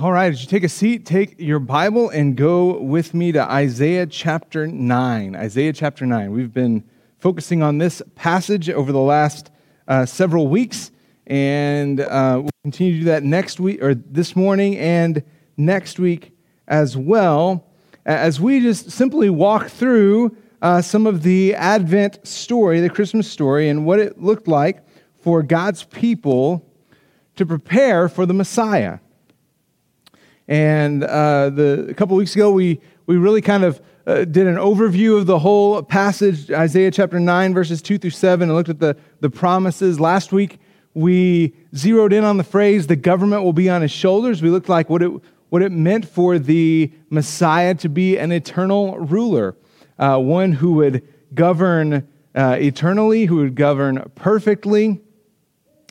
All right, as you take a seat, take your Bible and go with me to Isaiah chapter 9. Isaiah chapter 9. We've been focusing on this passage over the last uh, several weeks, and uh, we'll continue to do that next week, or this morning, and next week as well, as we just simply walk through uh, some of the Advent story, the Christmas story, and what it looked like for God's people to prepare for the Messiah. And uh, the, a couple weeks ago, we, we really kind of uh, did an overview of the whole passage, Isaiah chapter 9, verses 2 through 7, and looked at the, the promises. Last week, we zeroed in on the phrase, the government will be on his shoulders. We looked like what it, what it meant for the Messiah to be an eternal ruler, uh, one who would govern uh, eternally, who would govern perfectly,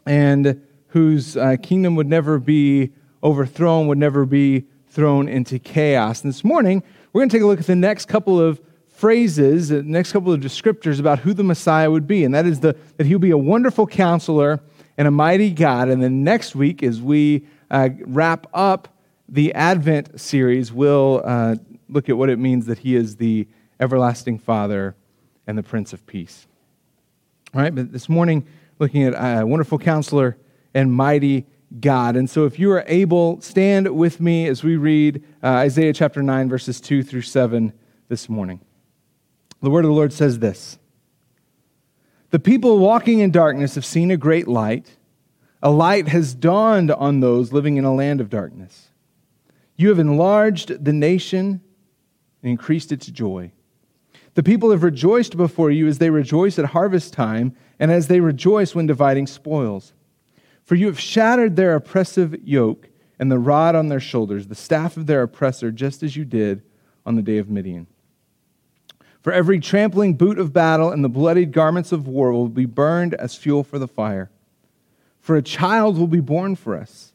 and whose uh, kingdom would never be overthrown, would never be thrown into chaos. And this morning, we're going to take a look at the next couple of phrases, the next couple of descriptors about who the Messiah would be. And that is the, that he would be a wonderful counselor and a mighty God. And then next week, as we uh, wrap up the Advent series, we'll uh, look at what it means that he is the everlasting Father and the Prince of Peace. All right, but this morning, looking at a wonderful counselor and mighty God. And so, if you are able, stand with me as we read uh, Isaiah chapter 9, verses 2 through 7 this morning. The word of the Lord says this The people walking in darkness have seen a great light. A light has dawned on those living in a land of darkness. You have enlarged the nation and increased its joy. The people have rejoiced before you as they rejoice at harvest time and as they rejoice when dividing spoils. For you have shattered their oppressive yoke and the rod on their shoulders, the staff of their oppressor, just as you did on the day of Midian. For every trampling boot of battle and the bloodied garments of war will be burned as fuel for the fire. For a child will be born for us,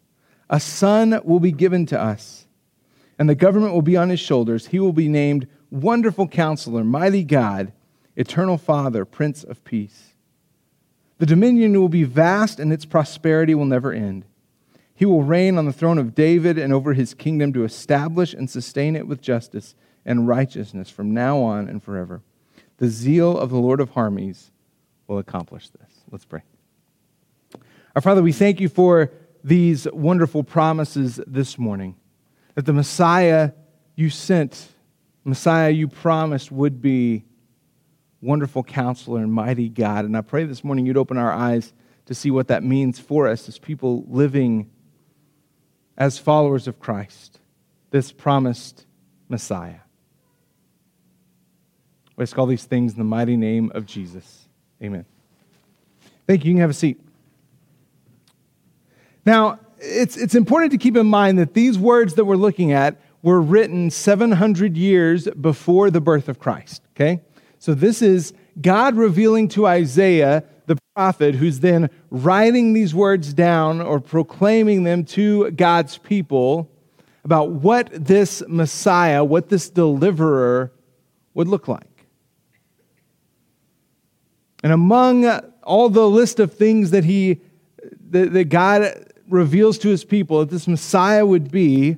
a son will be given to us, and the government will be on his shoulders. He will be named Wonderful Counselor, Mighty God, Eternal Father, Prince of Peace. The dominion will be vast and its prosperity will never end. He will reign on the throne of David and over his kingdom to establish and sustain it with justice and righteousness from now on and forever. The zeal of the Lord of armies will accomplish this. Let's pray. Our Father, we thank you for these wonderful promises this morning that the Messiah you sent, Messiah you promised would be wonderful counselor and mighty God. And I pray this morning you'd open our eyes to see what that means for us as people living as followers of Christ, this promised Messiah. We ask all these things in the mighty name of Jesus. Amen. Thank you. You can have a seat. Now, it's, it's important to keep in mind that these words that we're looking at were written 700 years before the birth of Christ, okay? So this is God revealing to Isaiah, the prophet, who's then writing these words down or proclaiming them to God's people about what this Messiah, what this deliverer would look like. And among all the list of things that he that, that God reveals to his people that this Messiah would be,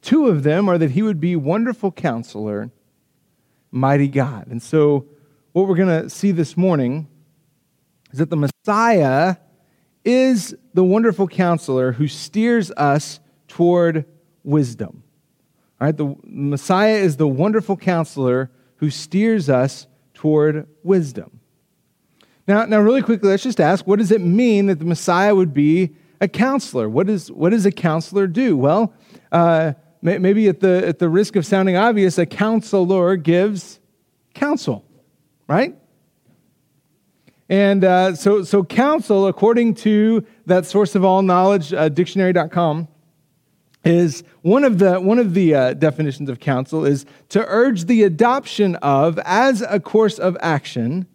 two of them are that he would be wonderful counselor mighty God. And so, what we're going to see this morning is that the Messiah is the wonderful counselor who steers us toward wisdom. All right, the Messiah is the wonderful counselor who steers us toward wisdom. Now, now, really quickly, let's just ask what does it mean that the Messiah would be a counselor? What, is, what does a counselor do? Well, uh, maybe at the, at the risk of sounding obvious, a counselor gives counsel, right? And uh, so, so counsel, according to that source of all knowledge, uh, dictionary.com, is one of the, one of the uh, definitions of counsel is to urge the adoption of, as a course of action,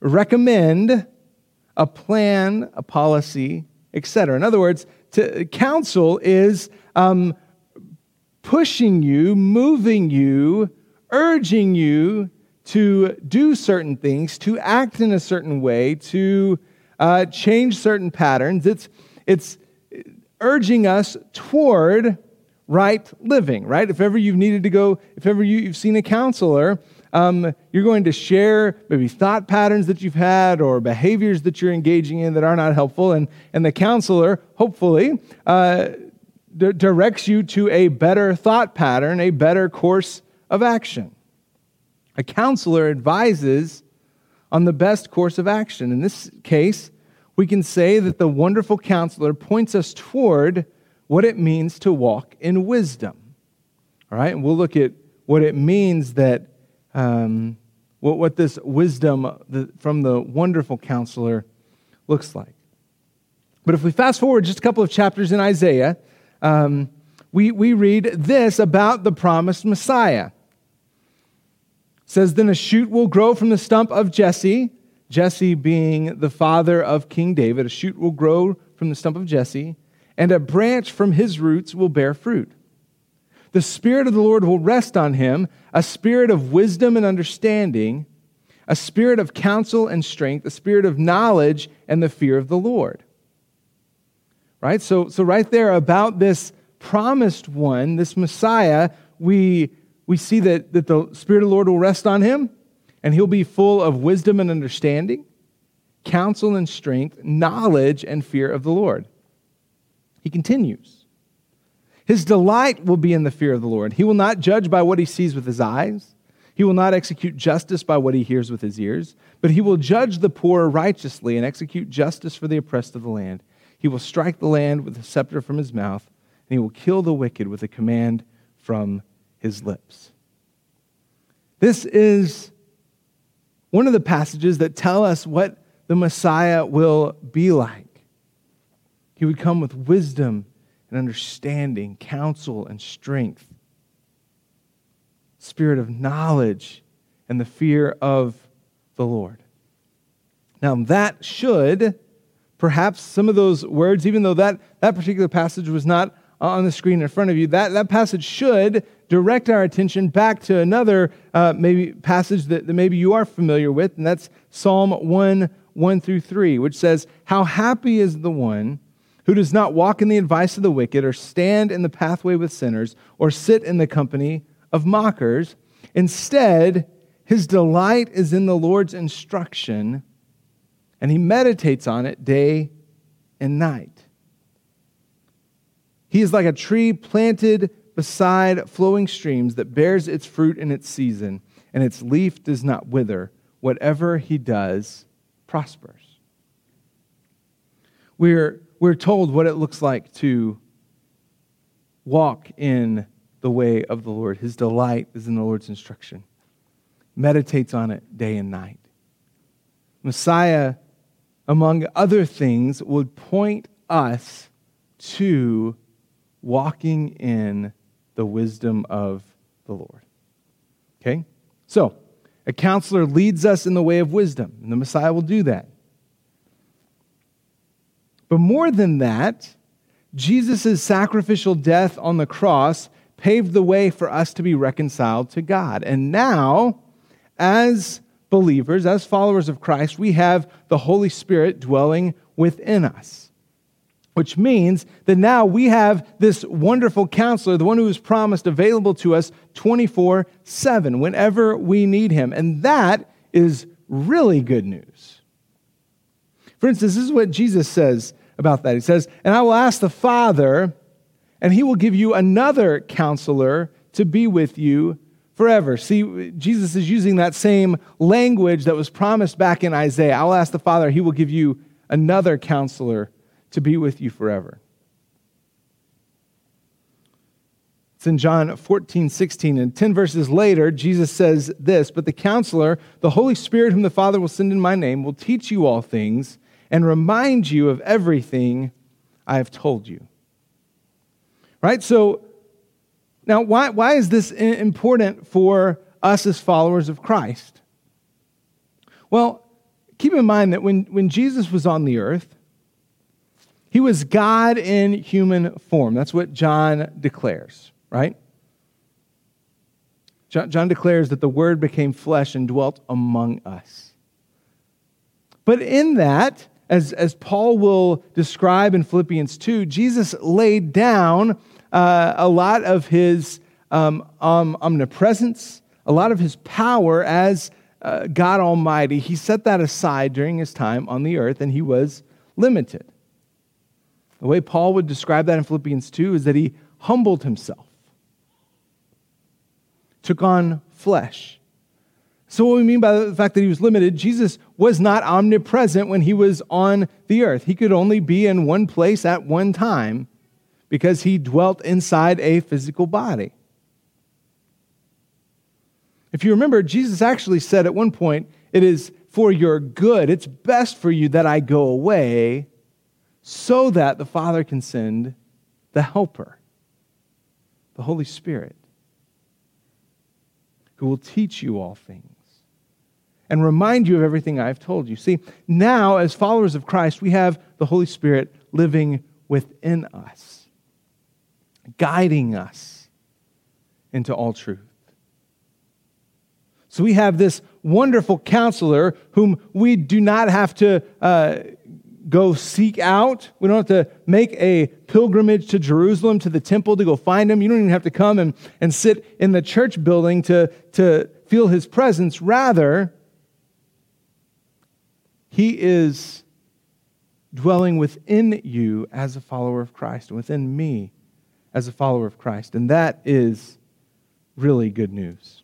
recommend a plan, a policy, etc. In other words, to, counsel is um, pushing you, moving you, urging you to do certain things, to act in a certain way, to uh, change certain patterns. It's, it's urging us toward right living, right? If ever you've needed to go, if ever you, have seen a counselor, um, you're going to share maybe thought patterns that you've had or behaviors that you're engaging in that are not helpful. And, and the counselor, hopefully, uh, d- directs you to a better thought pattern, a better course of action. A counselor advises on the best course of action. In this case, we can say that the wonderful counselor points us toward what it means to walk in wisdom. All right, and we'll look at what it means that um, what, what this wisdom from the wonderful counselor looks like. But if we fast forward just a couple of chapters in Isaiah, um, we, we read this about the promised Messiah. It says, Then a shoot will grow from the stump of Jesse, Jesse being the father of King David. A shoot will grow from the stump of Jesse, and a branch from his roots will bear fruit. The Spirit of the Lord will rest on him a spirit of wisdom and understanding, a spirit of counsel and strength, a spirit of knowledge and the fear of the Lord. Right? So, so right there about this promised one, this Messiah, we, we see that, that the Spirit of the Lord will rest on him and he'll be full of wisdom and understanding, counsel and strength, knowledge and fear of the Lord. He continues. His delight will be in the fear of the Lord. He will not judge by what he sees with his eyes. He will not execute justice by what he hears with his ears, but he will judge the poor righteously and execute justice for the oppressed of the land. He will strike the land with a scepter from his mouth, and he will kill the wicked with a command from his lips. This is one of the passages that tell us what the Messiah will be like. He would come with wisdom and understanding, counsel and strength, spirit of knowledge and the fear of the Lord. Now, that should, perhaps some of those words, even though that, that particular passage was not on the screen in front of you, that, that passage should direct our attention back to another uh, maybe passage that, that maybe you are familiar with, and that's Psalm 1 1 through 3, which says, How happy is the one who does not walk in the advice of the wicked, or stand in the pathway with sinners, or sit in the company of mockers. Instead, his delight is in the Lord's instruction, and he meditates on it day and night. He is like a tree planted beside flowing streams that bears its fruit in its season, and its leaf does not wither. Whatever he does prospers. We're we're told what it looks like to walk in the way of the Lord. His delight is in the Lord's instruction, meditates on it day and night. Messiah, among other things, would point us to walking in the wisdom of the Lord. Okay? So, a counselor leads us in the way of wisdom, and the Messiah will do that. But more than that, Jesus' sacrificial death on the cross paved the way for us to be reconciled to God. And now, as believers, as followers of Christ, we have the Holy Spirit dwelling within us. Which means that now we have this wonderful counselor, the one who is promised available to us 24 7 whenever we need him. And that is really good news. For instance, this is what Jesus says about that. He says, And I will ask the Father, and he will give you another counselor to be with you forever. See, Jesus is using that same language that was promised back in Isaiah. I will ask the Father, he will give you another counselor to be with you forever. It's in John 14, 16. And 10 verses later, Jesus says this But the counselor, the Holy Spirit, whom the Father will send in my name, will teach you all things and remind you of everything I have told you. Right? So, now, why, why is this important for us as followers of Christ? Well, keep in mind that when, when Jesus was on the earth, he was God in human form. That's what John declares, right? John, John declares that the Word became flesh and dwelt among us. But in that, as, as Paul will describe in Philippians 2, Jesus laid down uh, a lot of his um, um, omnipresence, a lot of his power as uh, God Almighty. He set that aside during his time on the earth, and he was limited. The way Paul would describe that in Philippians 2 is that he humbled himself, took on flesh. So, what we mean by the fact that he was limited, Jesus was not omnipresent when he was on the earth. He could only be in one place at one time because he dwelt inside a physical body. If you remember, Jesus actually said at one point, It is for your good, it's best for you that I go away so that the Father can send the Helper, the Holy Spirit, who will teach you all things and remind you of everything I've told you. See, now, as followers of Christ, we have the Holy Spirit living within us, guiding us into all truth. So we have this wonderful counselor whom we do not have to uh, go seek out. We don't have to make a pilgrimage to Jerusalem, to the temple to go find him. You don't even have to come and, and sit in the church building to, to feel his presence. Rather, he is dwelling within you as a follower of Christ, within me as a follower of Christ. And that is really good news.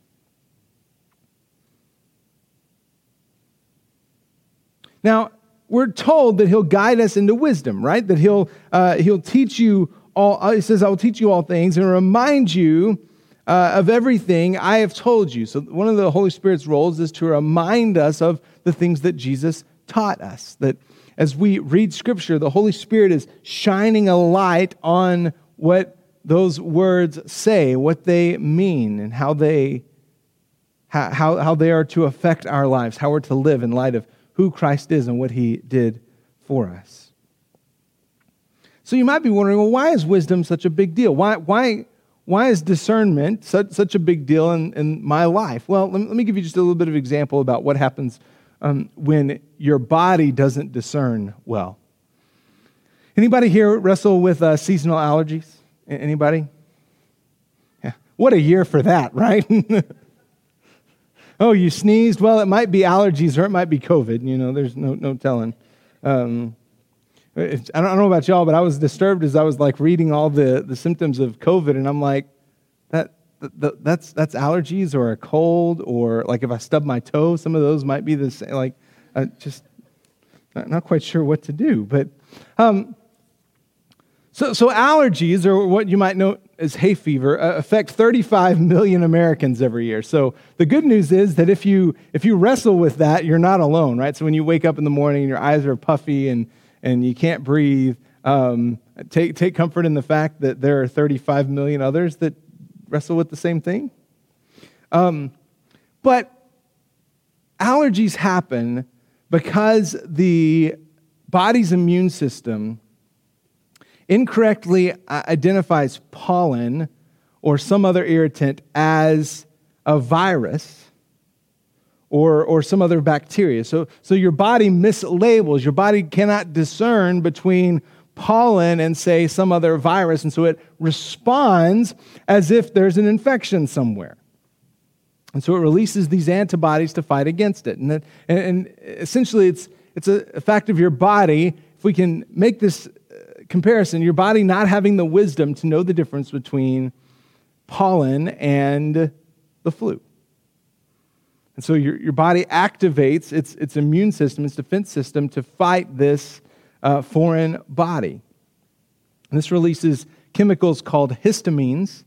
Now, we're told that he'll guide us into wisdom, right? That he'll, uh, he'll teach you all, uh, he says, I will teach you all things and remind you uh, of everything I have told you. So, one of the Holy Spirit's roles is to remind us of the things that Jesus taught us. That as we read Scripture, the Holy Spirit is shining a light on what those words say, what they mean, and how they, how, how they are to affect our lives, how we're to live in light of who Christ is and what he did for us. So you might be wondering, well, why is wisdom such a big deal? Why, why, why is discernment such, such a big deal in, in my life? Well, let me, let me give you just a little bit of example about what happens um, when your body doesn't discern well. Anybody here wrestle with uh, seasonal allergies? Anybody? Yeah. What a year for that, right? oh, you sneezed? Well, it might be allergies or it might be COVID. You know, there's no, no telling. Um, I, don't, I know about y'all, but I was disturbed as I was like reading all the, the symptoms of COVID, and I'm like, that that's, that's allergies or a cold, or like if I stub my toe, some of those might be the same. Like, uh, just not, not, quite sure what to do. But um, so, so allergies, or what you might know as hay fever, uh, affect 35 million Americans every year. So the good news is that if you if you wrestle with that, you're not alone, right? So when you wake up in the morning and your eyes are puffy and and you can't breathe, um, take take comfort in the fact that there are 35 million others that wrestle with the same thing. Um, but allergies happen because the body's immune system incorrectly identifies pollen or some other irritant as a virus or, or some other bacteria. So, so your body mislabels, your body cannot discern between pollen and say some other virus, and so it responds as if there's an infection somewhere. And so it releases these antibodies to fight against it. And, that, and, and essentially, it's, it's a fact of your body. If we can make this comparison, your body not having the wisdom to know the difference between pollen and the flu. And so your, your body activates its, its immune system, its defense system to fight this uh, foreign body. And this releases chemicals called histamines,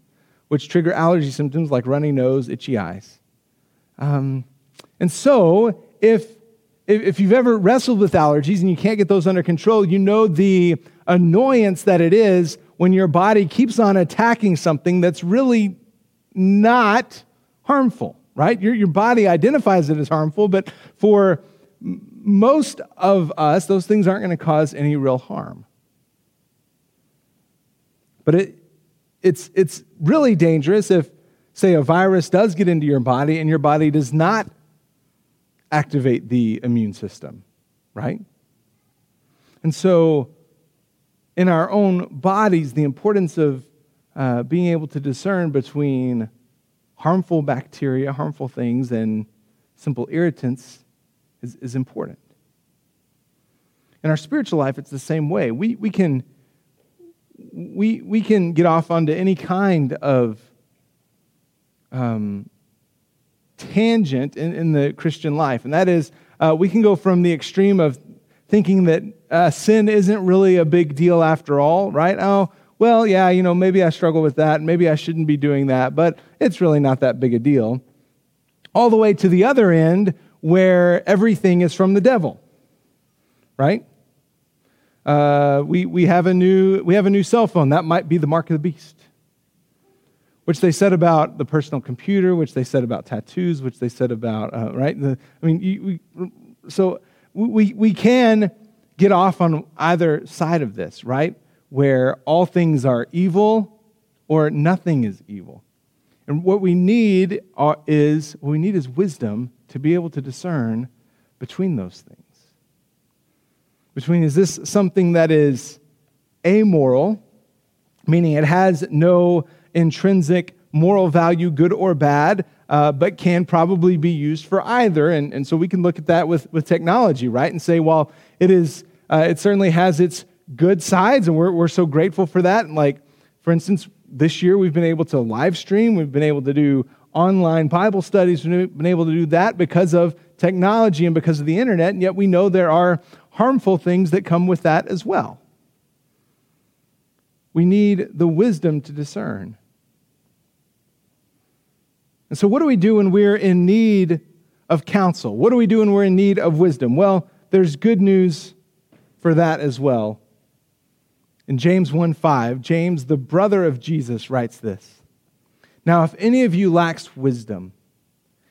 which trigger allergy symptoms like runny nose, itchy eyes. Um, and so, if, if you've ever wrestled with allergies and you can't get those under control, you know the annoyance that it is when your body keeps on attacking something that's really not harmful, right? Your, your body identifies it as harmful, but for most of us, those things aren't going to cause any real harm. But it, it's, it's really dangerous if, say, a virus does get into your body and your body does not activate the immune system, right? And so, in our own bodies, the importance of uh, being able to discern between harmful bacteria, harmful things, and simple irritants is, is important. In our spiritual life, it's the same way. We, we, can, we, we can get off onto any kind of um, tangent in, in the Christian life, and that is uh, we can go from the extreme of thinking that uh, sin isn't really a big deal after all, right? Oh, well, yeah, you know, maybe I struggle with that, maybe I shouldn't be doing that, but it's really not that big a deal. All the way to the other end where everything is from the devil, right? Uh, we, we, have a new, we have a new cell phone. That might be the mark of the beast. Which they said about the personal computer, which they said about tattoos, which they said about, uh, right? The, I mean, you, we, so we, we can get off on either side of this, right? Where all things are evil or nothing is evil. And what we need are, is what we need is wisdom to be able to discern between those things. Between is this something that is amoral, meaning it has no intrinsic moral value, good or bad, uh, but can probably be used for either. And, and so we can look at that with, with technology, right? And say, well, it is, uh, it certainly has its good sides, and we're, we're so grateful for that. And like, for instance, this year we've been able to live stream, we've been able to do online Bible studies, we've been able to do that because of technology and because of the internet, and yet we know there are harmful things that come with that as well. We need the wisdom to discern. And so, what do we do when we're in need of counsel? What do we do when we're in need of wisdom? Well, there's good news for that as well. In James 1 5, James, the brother of Jesus, writes this Now, if any of you lacks wisdom,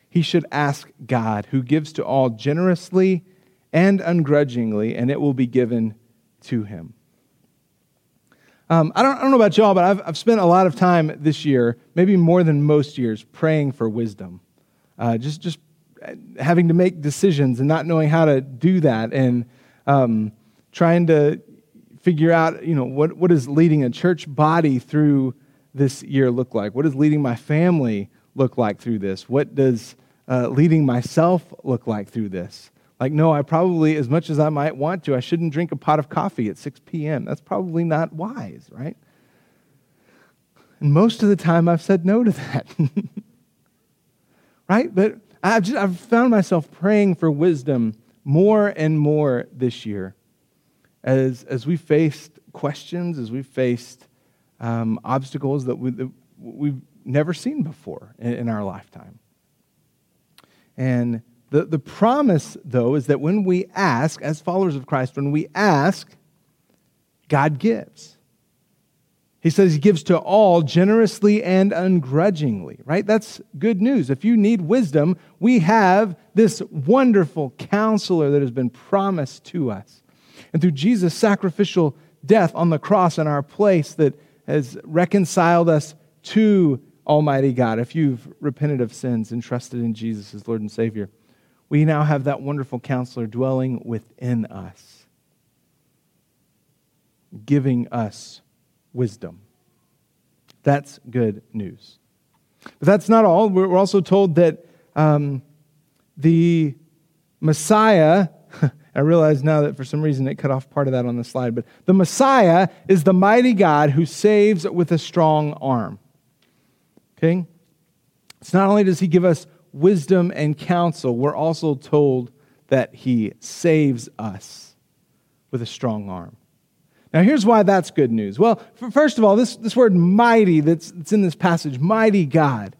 he should ask God, who gives to all generously and ungrudgingly, and it will be given to him. Um, I, don't, I don't know about y'all, but I've, I've spent a lot of time this year, maybe more than most years, praying for wisdom. Uh, just, just having to make decisions and not knowing how to do that and um, trying to figure out, you know, what, what does leading a church body through this year look like? What does leading my family look like through this? What does uh, leading myself look like through this? Like, no, I probably, as much as I might want to, I shouldn't drink a pot of coffee at 6 p.m. That's probably not wise, right? And most of the time, I've said no to that. right? But I've, just, I've found myself praying for wisdom more and more this year as, as we faced questions, as we faced um, obstacles that, we, that we've never seen before in, in our lifetime. And the, the promise, though, is that when we ask, as followers of Christ, when we ask, God gives. He says he gives to all generously and ungrudgingly, right? That's good news. If you need wisdom, we have this wonderful counselor that has been promised to us. And through Jesus' sacrificial death on the cross in our place that has reconciled us to Almighty God, if you've repented of sins and trusted in Jesus as Lord and Savior we now have that wonderful counselor dwelling within us, giving us wisdom. That's good news. But that's not all. We're also told that um, the Messiah, I realize now that for some reason it cut off part of that on the slide, but the Messiah is the mighty God who saves with a strong arm. Okay? It's not only does he give us wisdom and counsel, we're also told that he saves us with a strong arm. Now, here's why that's good news. Well, first of all, this, this word mighty that's, that's in this passage, mighty God,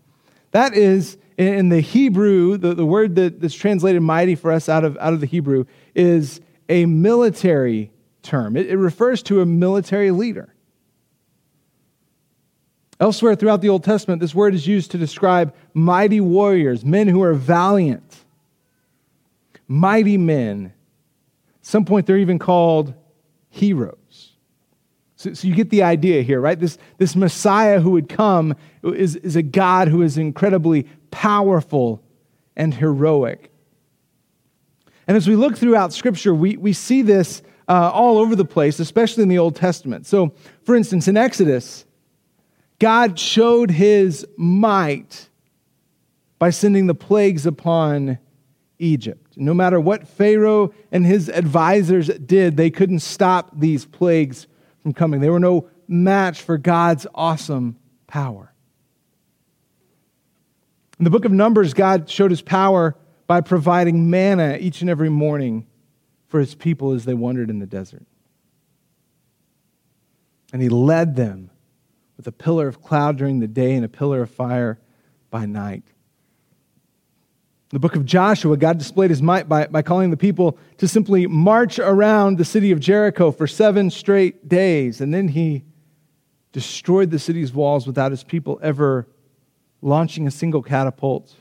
that is in the Hebrew, the, the word that, that's translated mighty for us out of, out of the Hebrew is a military term. It, it refers to a military leader. Elsewhere throughout the Old Testament, this word is used to describe mighty warriors, men who are valiant, mighty men. At some point, they're even called heroes. So, so, you get the idea here, right? This, this Messiah who would come is, is a God who is incredibly powerful and heroic. And as we look throughout Scripture, we, we see this uh, all over the place, especially in the Old Testament. So, for instance, in Exodus, God showed his might by sending the plagues upon Egypt. No matter what Pharaoh and his advisors did, they couldn't stop these plagues from coming. They were no match for God's awesome power. In the book of Numbers, God showed his power by providing manna each and every morning for his people as they wandered in the desert. And he led them with a pillar of cloud during the day and a pillar of fire by night. In the book of Joshua, God displayed his might by, by calling the people to simply march around the city of Jericho for seven straight days. And then he destroyed the city's walls without his people ever launching a single catapult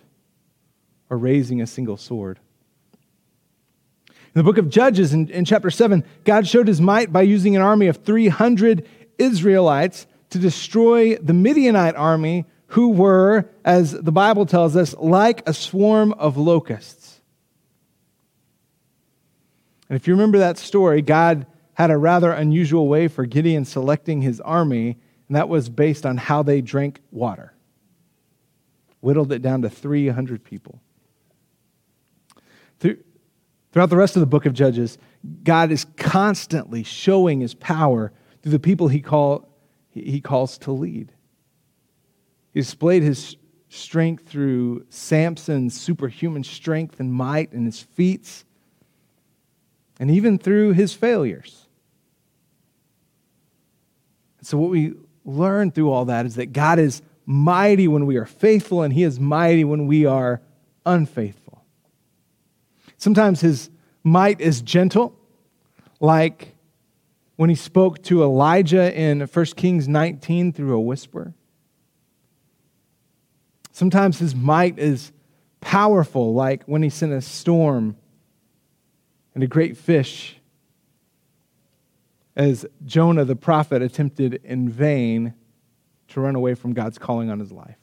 or raising a single sword. In the book of Judges, in, in chapter 7, God showed his might by using an army of 300 Israelites to destroy the Midianite army, who were, as the Bible tells us, like a swarm of locusts. And if you remember that story, God had a rather unusual way for Gideon selecting his army, and that was based on how they drank water. Whittled it down to 300 people. Throughout the rest of the book of Judges, God is constantly showing his power through the people he, call, he calls to lead. He displayed his strength through Samson's superhuman strength and might and his feats, and even through his failures. So, what we learn through all that is that God is mighty when we are faithful, and he is mighty when we are unfaithful. Sometimes his might is gentle, like when he spoke to Elijah in 1 Kings 19 through a whisper. Sometimes his might is powerful, like when he sent a storm and a great fish as Jonah the prophet attempted in vain to run away from God's calling on his life.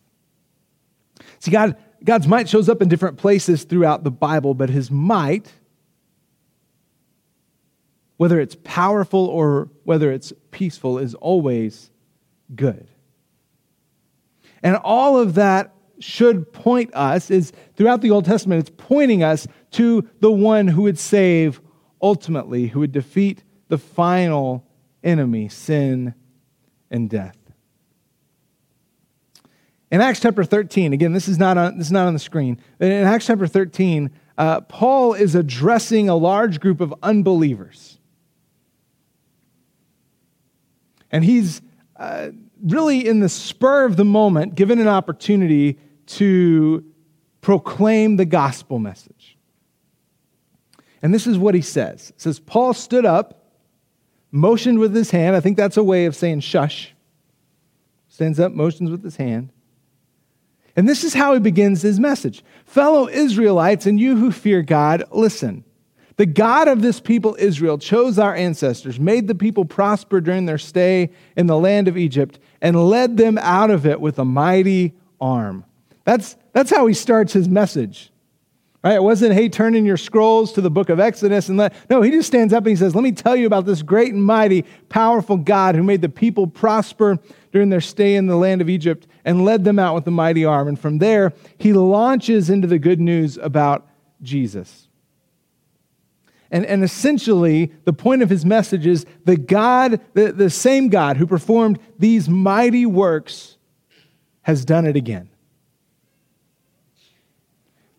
See, God God's might shows up in different places throughout the Bible, but his might, whether it's powerful or whether it's peaceful, is always good. And all of that should point us is throughout the Old Testament, it's pointing us to the one who would save ultimately, who would defeat the final enemy, sin and death. In Acts chapter 13, again, this is not on, this is not on the screen. In Acts chapter 13, uh, Paul is addressing a large group of unbelievers. And he's uh, really in the spur of the moment given an opportunity to proclaim the gospel message. And this is what he says. It says, Paul stood up, motioned with his hand. I think that's a way of saying shush. Stands up, motions with his hand. And this is how he begins his message Fellow Israelites, and you who fear God, listen. The God of this people, Israel, chose our ancestors, made the people prosper during their stay in the land of Egypt, and led them out of it with a mighty arm. That's, that's how he starts his message. Right? It wasn't, hey, turn in your scrolls to the book of Exodus and let. No, he just stands up and he says, let me tell you about this great and mighty, powerful God who made the people prosper during their stay in the land of Egypt and led them out with a mighty arm. And from there, he launches into the good news about Jesus. And, and essentially, the point of his message is the God, the, the same God who performed these mighty works, has done it again.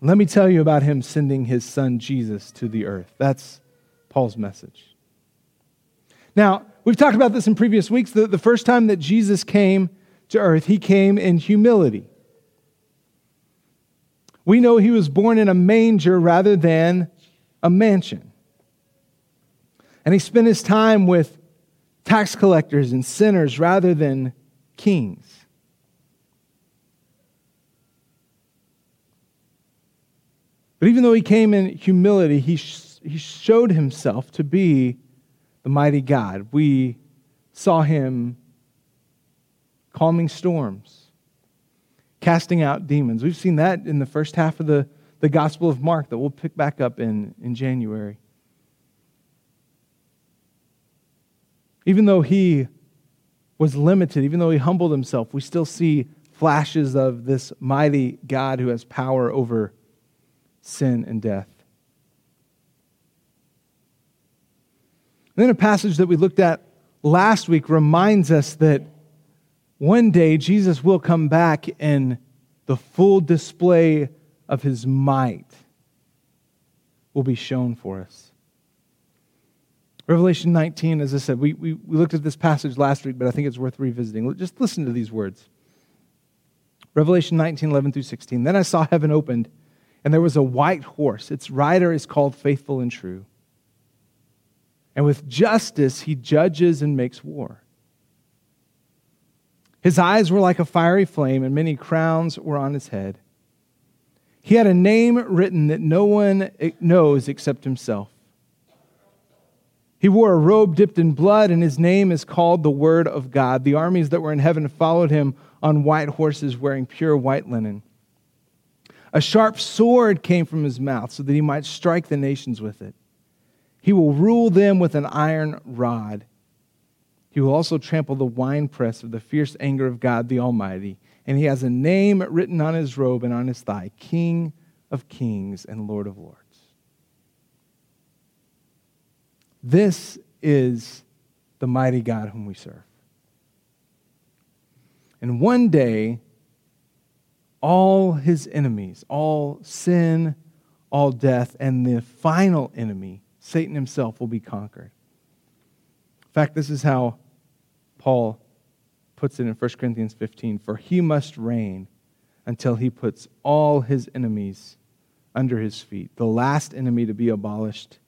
Let me tell you about him sending his son Jesus to the earth. That's Paul's message. Now, we've talked about this in previous weeks. The, the first time that Jesus came to earth, he came in humility. We know he was born in a manger rather than a mansion. And he spent his time with tax collectors and sinners rather than kings. But even though he came in humility, he, sh- he showed himself to be the mighty God. We saw him calming storms, casting out demons. We've seen that in the first half of the, the Gospel of Mark that we'll pick back up in, in January. Even though he was limited, even though he humbled himself, we still see flashes of this mighty God who has power over sin and death. And then a passage that we looked at last week reminds us that one day Jesus will come back in the full display of his might will be shown for us. Revelation 19, as I said, we, we, we looked at this passage last week, but I think it's worth revisiting. Just listen to these words. Revelation 19, 11 through 16. Then I saw heaven opened, and there was a white horse. Its rider is called Faithful and True. And with justice, he judges and makes war. His eyes were like a fiery flame, and many crowns were on his head. He had a name written that no one eh, knows except himself. He wore a robe dipped in blood, and his name is called the Word of God. The armies that were in heaven followed him on white horses wearing pure white linen. A sharp sword came from his mouth so that he might strike the nations with it. He will rule them with an iron rod. He will also trample the winepress of the fierce anger of God the Almighty. And he has a name written on his robe and on his thigh King of Kings and Lord of Lords. This is the mighty God whom we serve. And one day, all his enemies, all sin, all death, and the final enemy, Satan himself, will be conquered. In fact, this is how Paul puts it in 1 Corinthians 15 For he must reign until he puts all his enemies under his feet. The last enemy to be abolished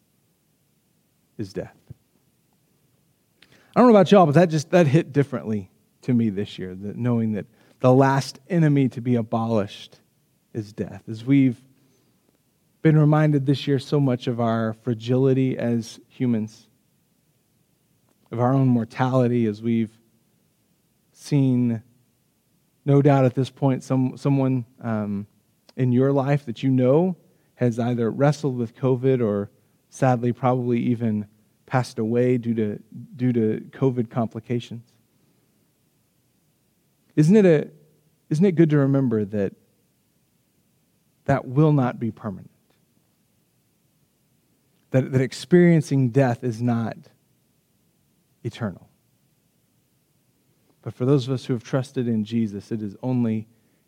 is death. I don't know about y'all, but that just that hit differently to me this year, that knowing that the last enemy to be abolished is death. As we've been reminded this year so much of our fragility as humans, of our own mortality, as we've seen, no doubt at this point, some, someone um, in your life that you know has either wrestled with COVID or sadly probably even passed away due to, due to COVID complications. Isn't it, a, isn't it good to remember that that will not be permanent? That, that experiencing death is not eternal. But for those of us who have trusted in Jesus, it is only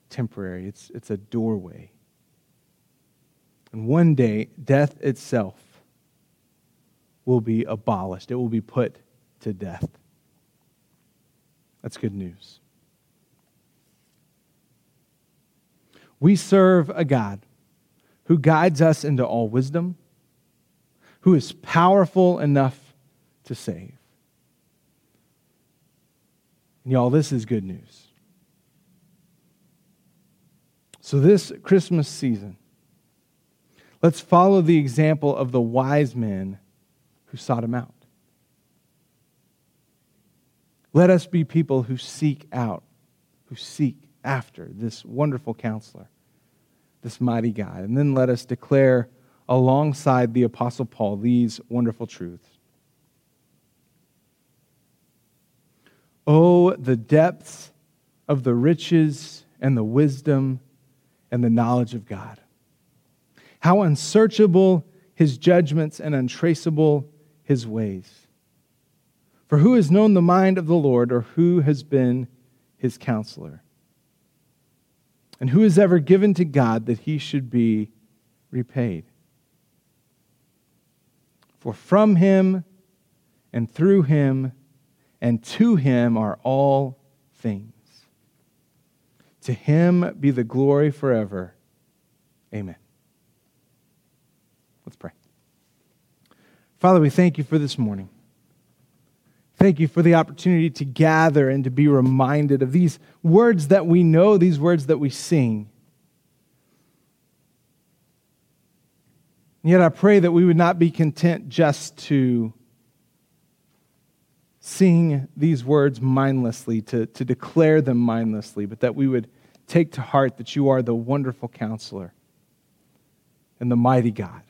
temporary, it's, it's a doorway. And one day, death itself will be abolished, it will be put to death. That's good news. We serve a God who guides us into all wisdom, who is powerful enough to save. And y'all, this is good news. So, this Christmas season, let's follow the example of the wise men who sought him out. Let us be people who seek out, who seek after this wonderful counselor, this mighty God. And then let us declare alongside the Apostle Paul these wonderful truths. Oh, the depths of the riches and the wisdom and the knowledge of God. How unsearchable his judgments and untraceable his ways. For who has known the mind of the Lord, or who has been his counselor? And who has ever given to God that he should be repaid? For from him and through him and to him are all things. To him be the glory forever. Amen. Let's pray. Father, we thank you for this morning. Thank you for the opportunity to gather and to be reminded of these words that we know, these words that we sing. And yet I pray that we would not be content just to sing these words mindlessly, to, to declare them mindlessly, but that we would take to heart that you are the wonderful counselor and the mighty God.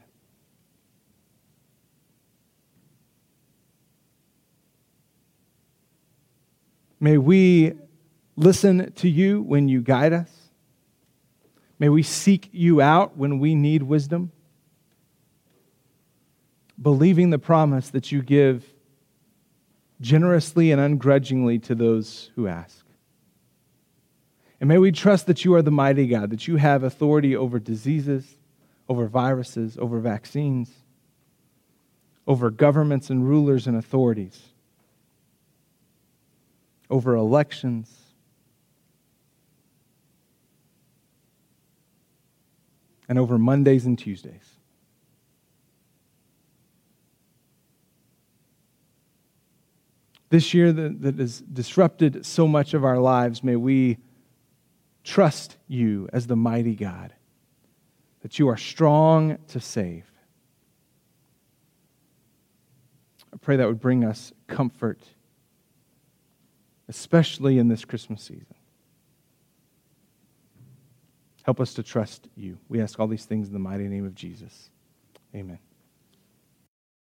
May we listen to you when you guide us. May we seek you out when we need wisdom, believing the promise that you give generously and ungrudgingly to those who ask. And may we trust that you are the mighty God, that you have authority over diseases, over viruses, over vaccines, over governments and rulers and authorities, over elections. And over Mondays and Tuesdays. this year that, that has disrupted so much of our lives, may we trust you as the mighty God, that you are strong to save. I pray that would bring us comfort, especially in this Christmas season. Help us to trust you. We ask all these things in the mighty name of Jesus. Amen.